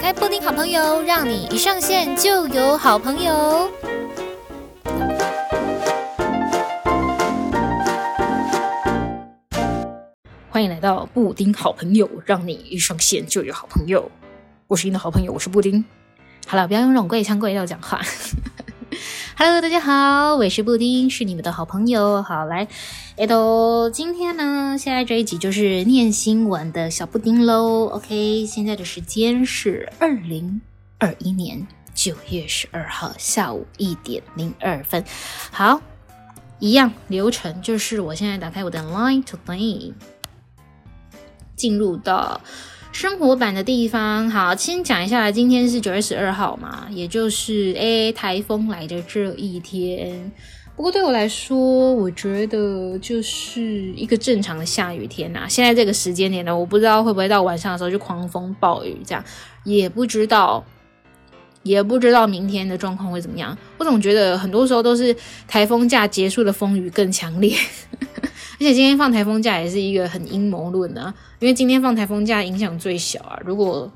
开布丁好朋友，让你一上线就有好朋友。欢迎来到布丁好朋友，让你一上线就有好朋友。我是你的好朋友，我是布丁。好了，不要用这种贵腔贵调讲话。Hello，大家好，我是布丁，是你们的好朋友。好，来，哎都，今天呢，现在这一集就是念新闻的小布丁喽。OK，现在的时间是二零二一年九月十二号下午一点零二分。好，一样流程就是，我现在打开我的 Line Today，进入到。生活版的地方，好，先讲一下，今天是九月十二号嘛，也就是诶台风来的这一天。不过对我来说，我觉得就是一个正常的下雨天呐、现在这个时间点呢，我不知道会不会到晚上的时候就狂风暴雨这样，也不知道，也不知道明天的状况会怎么样。我总觉得很多时候都是台风假结束的风雨更强烈。而且今天放台风假也是一个很阴谋论啊，因为今天放台风假影响最小啊。如果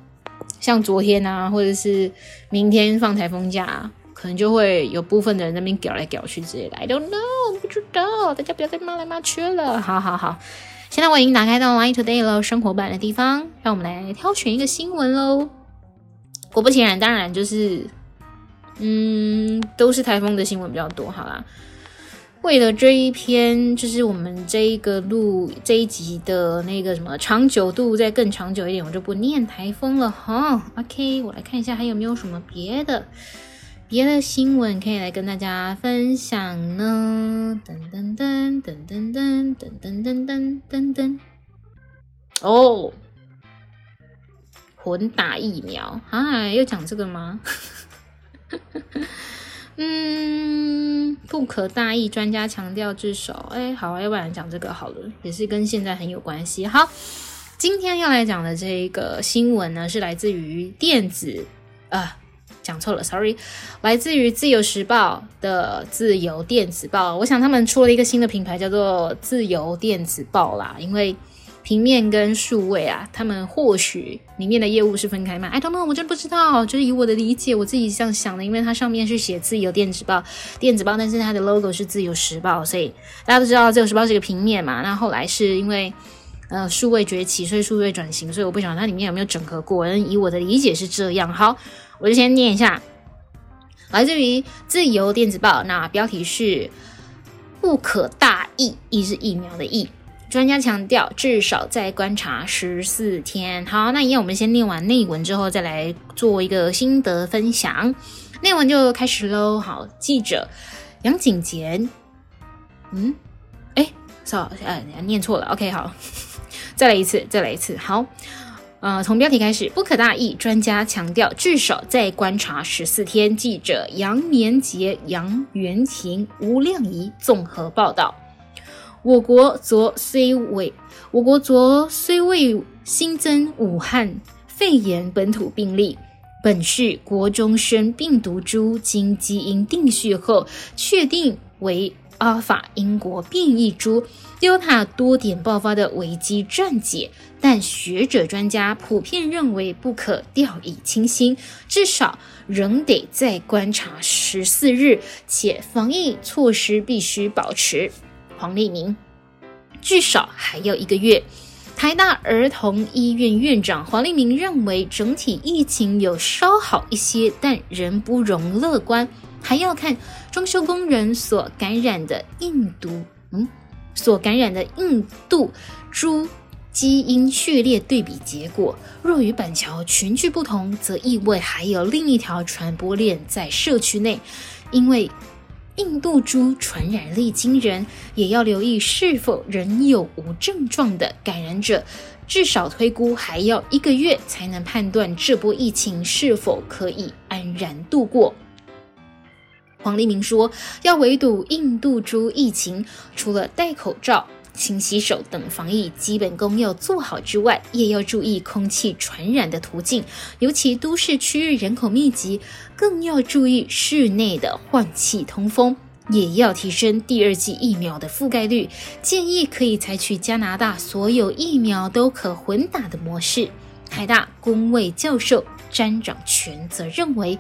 像昨天啊，或者是明天放台风假，可能就会有部分的人那边搞来搞去之类的。I don't know，不知道，大家不要再骂来骂去了。好好好，现在我已经打开到 Line Today 了，生活版的地方，让我们来挑选一个新闻喽。果不其然，当然就是，嗯，都是台风的新闻比较多。好啦。为了这一篇，就是我们这一个录这一集的那个什么长久度再更长久一点，我就不念台风了哈。OK，我来看一下还有没有什么别的别的新闻可以来跟大家分享呢？噔噔噔噔噔噔噔噔噔噔噔噔。哦，混打疫苗啊，又讲这个吗？嗯，不可大意。专家强调，至少，哎，好，要不然讲这个好了，也是跟现在很有关系。好，今天要来讲的这一个新闻呢，是来自于电子，啊，讲错了，sorry，来自于自由时报的自由电子报。我想他们出了一个新的品牌，叫做自由电子报啦，因为。平面跟数位啊，他们或许里面的业务是分开卖。I don't know，我真不知道。就是以我的理解，我自己这样想的，因为它上面是写自由电子报，电子报，但是它的 logo 是自由时报，所以大家都知道自由时报是一个平面嘛。那后来是因为呃数位崛起，所以数位转型，所以我不晓得它里面有没有整合过。以我的理解是这样。好，我就先念一下，来自于自由电子报，那标题是“不可大意”，意是疫苗的疫。专家强调，至少再观察十四天。好，那一样，我们先念完内文之后，再来做一个心得分享。内文就开始喽。好，记者杨景杰，嗯，哎，sorry，呃，念错了。OK，好，再来一次，再来一次。好，呃，从标题开始，不可大意。专家强调，至少再观察十四天。记者杨年杰、杨元琴、吴亮仪综合报道。我国昨虽未，我国昨虽未新增武汉肺炎本土病例，本是国中生病毒株经基因定序后确定为阿尔法英国变异株，Delta 多点爆发的危机暂解，但学者专家普遍认为不可掉以轻心，至少仍得再观察十四日，且防疫措施必须保持。黄立明，至少还要一个月。台大儿童医院院长黄立明认为，整体疫情有稍好一些，但仍不容乐观，还要看装修工人所感染的印度，嗯，所感染的印度猪基因序列对比结果。若与板桥群聚不同，则意味还有另一条传播链在社区内，因为。印度猪传染力惊人，也要留意是否仍有无症状的感染者。至少推估还要一个月才能判断这波疫情是否可以安然度过。黄立明说，要围堵印度猪疫情，除了戴口罩，勤洗手等防疫基本功要做好之外，也要注意空气传染的途径，尤其都市区域人口密集，更要注意室内的换气通风，也要提升第二剂疫苗的覆盖率。建议可以采取加拿大所有疫苗都可混打的模式。台大公卫教授詹长权则认为，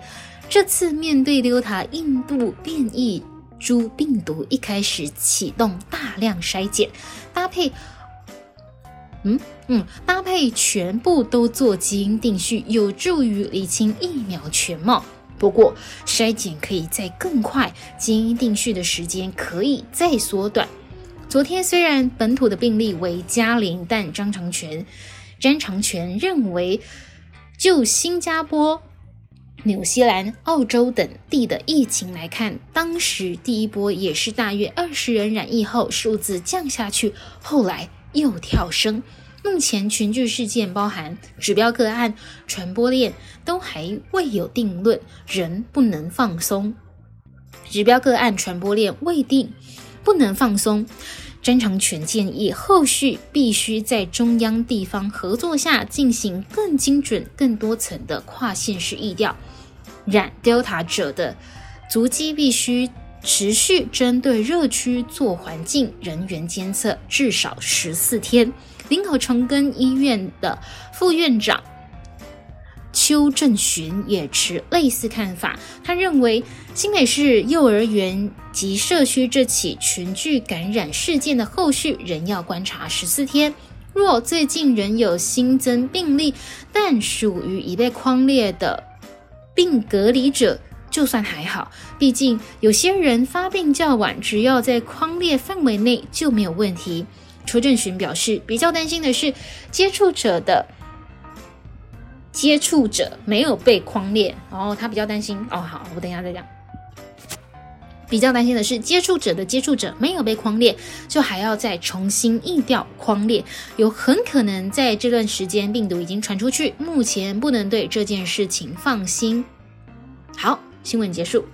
这次面对 Delta 印度变异株病毒，一开始启动大量筛检，搭配。嗯嗯，搭配全部都做基因定序，有助于厘清疫苗全貌。不过，筛检可以再更快，基因定序的时间可以再缩短。昨天虽然本土的病例为加零，但张长全、詹长全认为，就新加坡、纽西兰、澳洲等地的疫情来看，当时第一波也是大约二十人染疫后数字降下去，后来。又跳升，目前群聚事件包含指标个案、传播链都还未有定论，仍不能放松。指标个案传播链未定，不能放松。詹长权建议，后续必须在中央地方合作下进行更精准、更多层的跨县市疫调，染 Delta 者的足迹必须。持续针对热区做环境人员监测，至少十四天。林口长庚医院的副院长邱正寻也持类似看法。他认为，新北市幼儿园及社区这起群聚感染事件的后续仍要观察十四天。若最近仍有新增病例，但属于已被框列的病隔离者。就算还好，毕竟有些人发病较晚，只要在框列范围内就没有问题。邱振群表示，比较担心的是接触者的接触者没有被框列，然后他比较担心。哦，好，我等一下再讲。比较担心的是接触者的接触者没有被框列，就还要再重新疫调框列，有很可能在这段时间病毒已经传出去，目前不能对这件事情放心。好。新闻结束，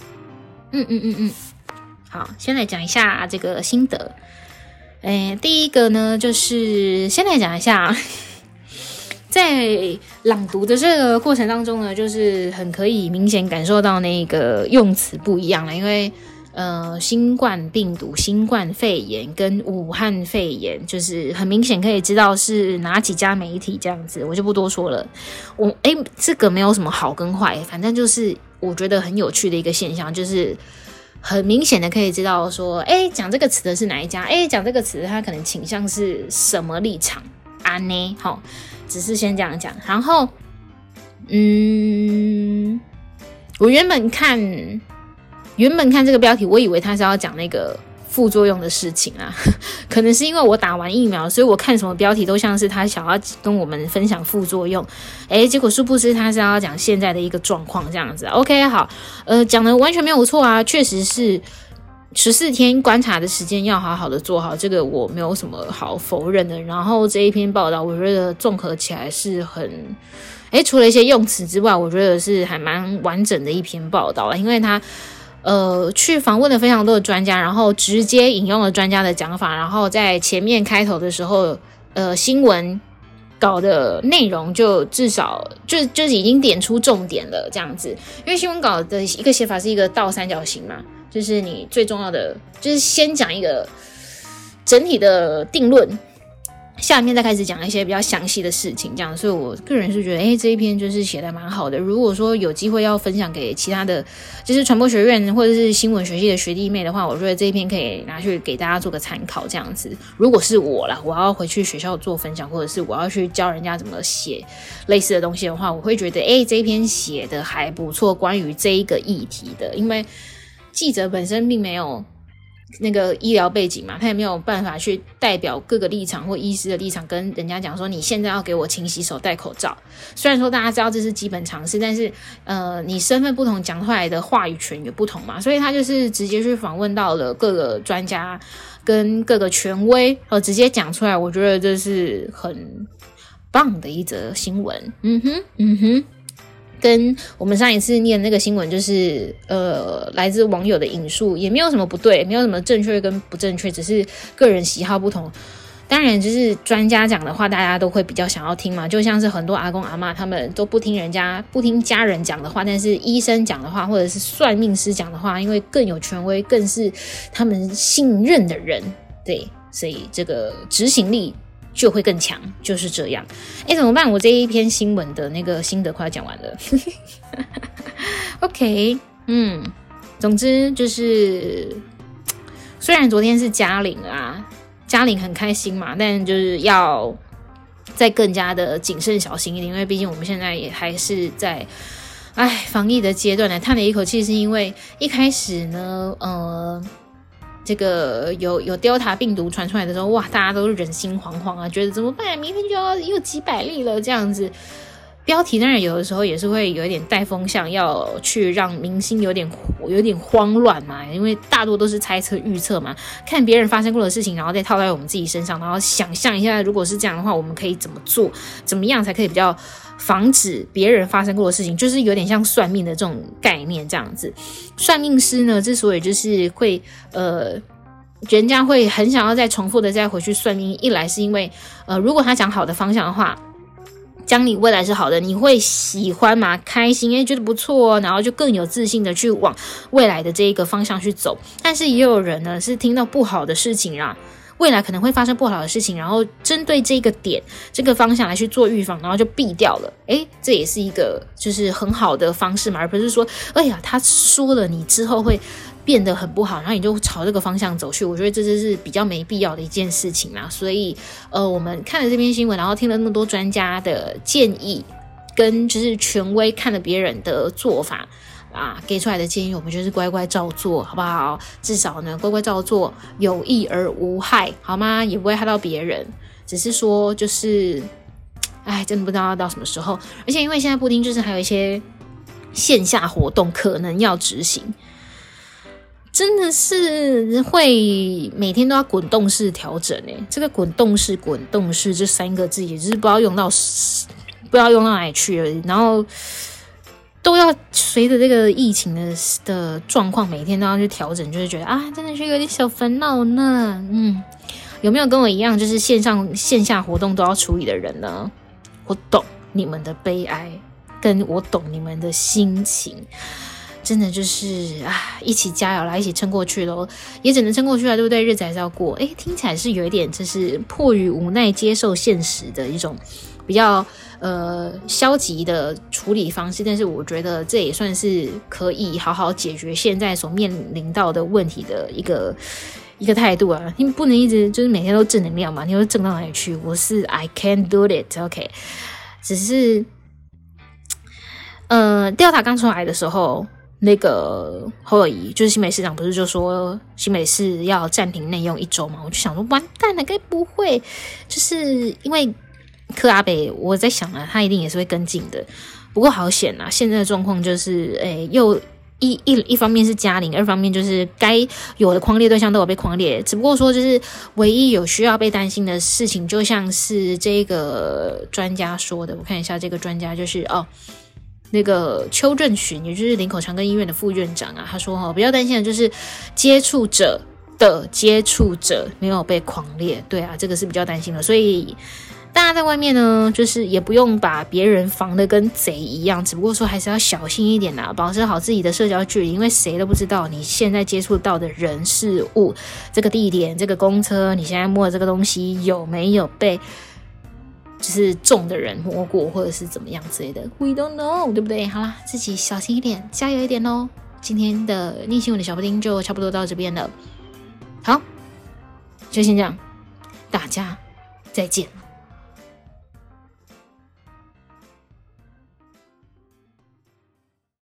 嗯嗯嗯嗯，好，先来讲一下这个心得。诶，第一个呢，就是先来讲一下，在朗读的这个过程当中呢，就是很可以明显感受到那个用词不一样了，因为呃，新冠病毒、新冠肺炎跟武汉肺炎，就是很明显可以知道是哪几家媒体这样子，我就不多说了。我诶，这个没有什么好跟坏，反正就是。我觉得很有趣的一个现象，就是很明显的可以知道说，哎，讲这个词的是哪一家？哎，讲这个词，他可能倾向是什么立场啊？呢，好，只是先这样讲。然后，嗯，我原本看，原本看这个标题，我以为他是要讲那个。副作用的事情啊，可能是因为我打完疫苗，所以我看什么标题都像是他想要跟我们分享副作用。诶，结果殊不知他是要讲现在的一个状况这样子。OK，好，呃，讲的完全没有错啊，确实是十四天观察的时间要好好的做好，这个我没有什么好否认的。然后这一篇报道，我觉得综合起来是很，诶，除了一些用词之外，我觉得是还蛮完整的一篇报道，因为他。呃，去访问了非常多的专家，然后直接引用了专家的讲法，然后在前面开头的时候，呃，新闻稿的内容就至少就就已经点出重点了，这样子。因为新闻稿的一个写法是一个倒三角形嘛，就是你最重要的就是先讲一个整体的定论。下面再开始讲一些比较详细的事情，这样，所以我个人是觉得，哎，这一篇就是写的蛮好的。如果说有机会要分享给其他的，就是传播学院或者是新闻学系的学弟妹的话，我觉得这一篇可以拿去给大家做个参考，这样子。如果是我啦，我要回去学校做分享，或者是我要去教人家怎么写类似的东西的话，我会觉得，哎，这一篇写的还不错，关于这一个议题的，因为记者本身并没有。那个医疗背景嘛，他也没有办法去代表各个立场或医师的立场，跟人家讲说，你现在要给我勤洗手、戴口罩。虽然说大家知道这是基本常识，但是呃，你身份不同，讲出来的话语权也不同嘛。所以他就是直接去访问到了各个专家跟各个权威，呃，直接讲出来。我觉得这是很棒的一则新闻。嗯哼，嗯哼。跟我们上一次念那个新闻，就是呃，来自网友的引述，也没有什么不对，没有什么正确跟不正确，只是个人喜好不同。当然，就是专家讲的话，大家都会比较想要听嘛。就像是很多阿公阿妈，他们都不听人家、不听家人讲的话，但是医生讲的话，或者是算命师讲的话，因为更有权威，更是他们信任的人，对，所以这个执行力。就会更强，就是这样。哎，怎么办？我这一篇新闻的那个心得快要讲完了。OK，嗯，总之就是，虽然昨天是嘉玲啊，嘉玲很开心嘛，但就是要再更加的谨慎小心一点，因为毕竟我们现在也还是在。哎，防疫的阶段呢，叹了一口气，是因为一开始呢，呃，这个有有 Delta 病毒传出来的时候，哇，大家都人心惶惶啊，觉得怎么办？明天就要又几百例了，这样子。标题当然有的时候也是会有一点带风向，要去让明星有点有点慌乱嘛，因为大多都是猜测预测嘛，看别人发生过的事情，然后再套在我们自己身上，然后想象一下，如果是这样的话，我们可以怎么做？怎么样才可以比较？防止别人发生过的事情，就是有点像算命的这种概念这样子。算命师呢，之所以就是会呃，人家会很想要再重复的再回去算命，一来是因为呃，如果他讲好的方向的话，将你未来是好的，你会喜欢吗？开心，诶，觉得不错哦，然后就更有自信的去往未来的这一个方向去走。但是也有人呢，是听到不好的事情啊。未来可能会发生不好的事情，然后针对这个点、这个方向来去做预防，然后就避掉了。诶，这也是一个就是很好的方式嘛，而不是说，哎呀，他说了你之后会变得很不好，然后你就朝这个方向走去。我觉得这就是比较没必要的一件事情啦。所以，呃，我们看了这篇新闻，然后听了那么多专家的建议，跟就是权威看了别人的做法。啊，给出来的建议，我们就是乖乖照做，好不好？至少呢，乖乖照做，有益而无害，好吗？也不会害到别人。只是说，就是，哎，真的不知道要到什么时候。而且因为现在布丁就是还有一些线下活动可能要执行，真的是会每天都要滚动式调整诶。这个滚动式、滚动式这三个字，也是不知道用到，不知道用到哪里去了，然后。都要随着这个疫情的的状况，每天都要去调整，就是觉得啊，真的是有点小烦恼呢。嗯，有没有跟我一样，就是线上线下活动都要处理的人呢？我懂你们的悲哀，跟我懂你们的心情，真的就是啊，一起加油啦，一起撑过去喽，也只能撑过去了，对不对？日子还是要过。诶，听起来是有一点，就是迫于无奈接受现实的一种比较。呃，消极的处理方式，但是我觉得这也算是可以好好解决现在所面临到的问题的一个一个态度啊！你不能一直就是每天都正能量嘛，你会正到哪里去？我是 I can do it，OK。只是，呃调查刚出来的时候，那个侯友宜就是新北市长，不是就说新北市要暂停内用一周嘛？我就想说，完蛋了，该不会就是因为。柯阿北，我在想啊，他一定也是会跟进的。不过好险啊，现在的状况就是，诶、又一一一方面是嘉玲，二方面就是该有的框列对象都有被框列。只不过说，就是唯一有需要被担心的事情，就像是这个专家说的，我看一下这个专家就是哦，那个邱正群，也就是林口长庚医院的副院长啊，他说哦，比较担心的就是接触者的接触者没有被狂烈。对啊，这个是比较担心的，所以。大家在外面呢，就是也不用把别人防得跟贼一样，只不过说还是要小心一点啦，保持好自己的社交距离，因为谁都不知道你现在接触到的人事物，这个地点、这个公车，你现在摸的这个东西有没有被就是重的人摸过，或者是怎么样之类的，We don't know，对不对？好啦，自己小心一点，加油一点喽！今天的逆新闻的小布丁就差不多到这边了，好，就先这样，大家再见。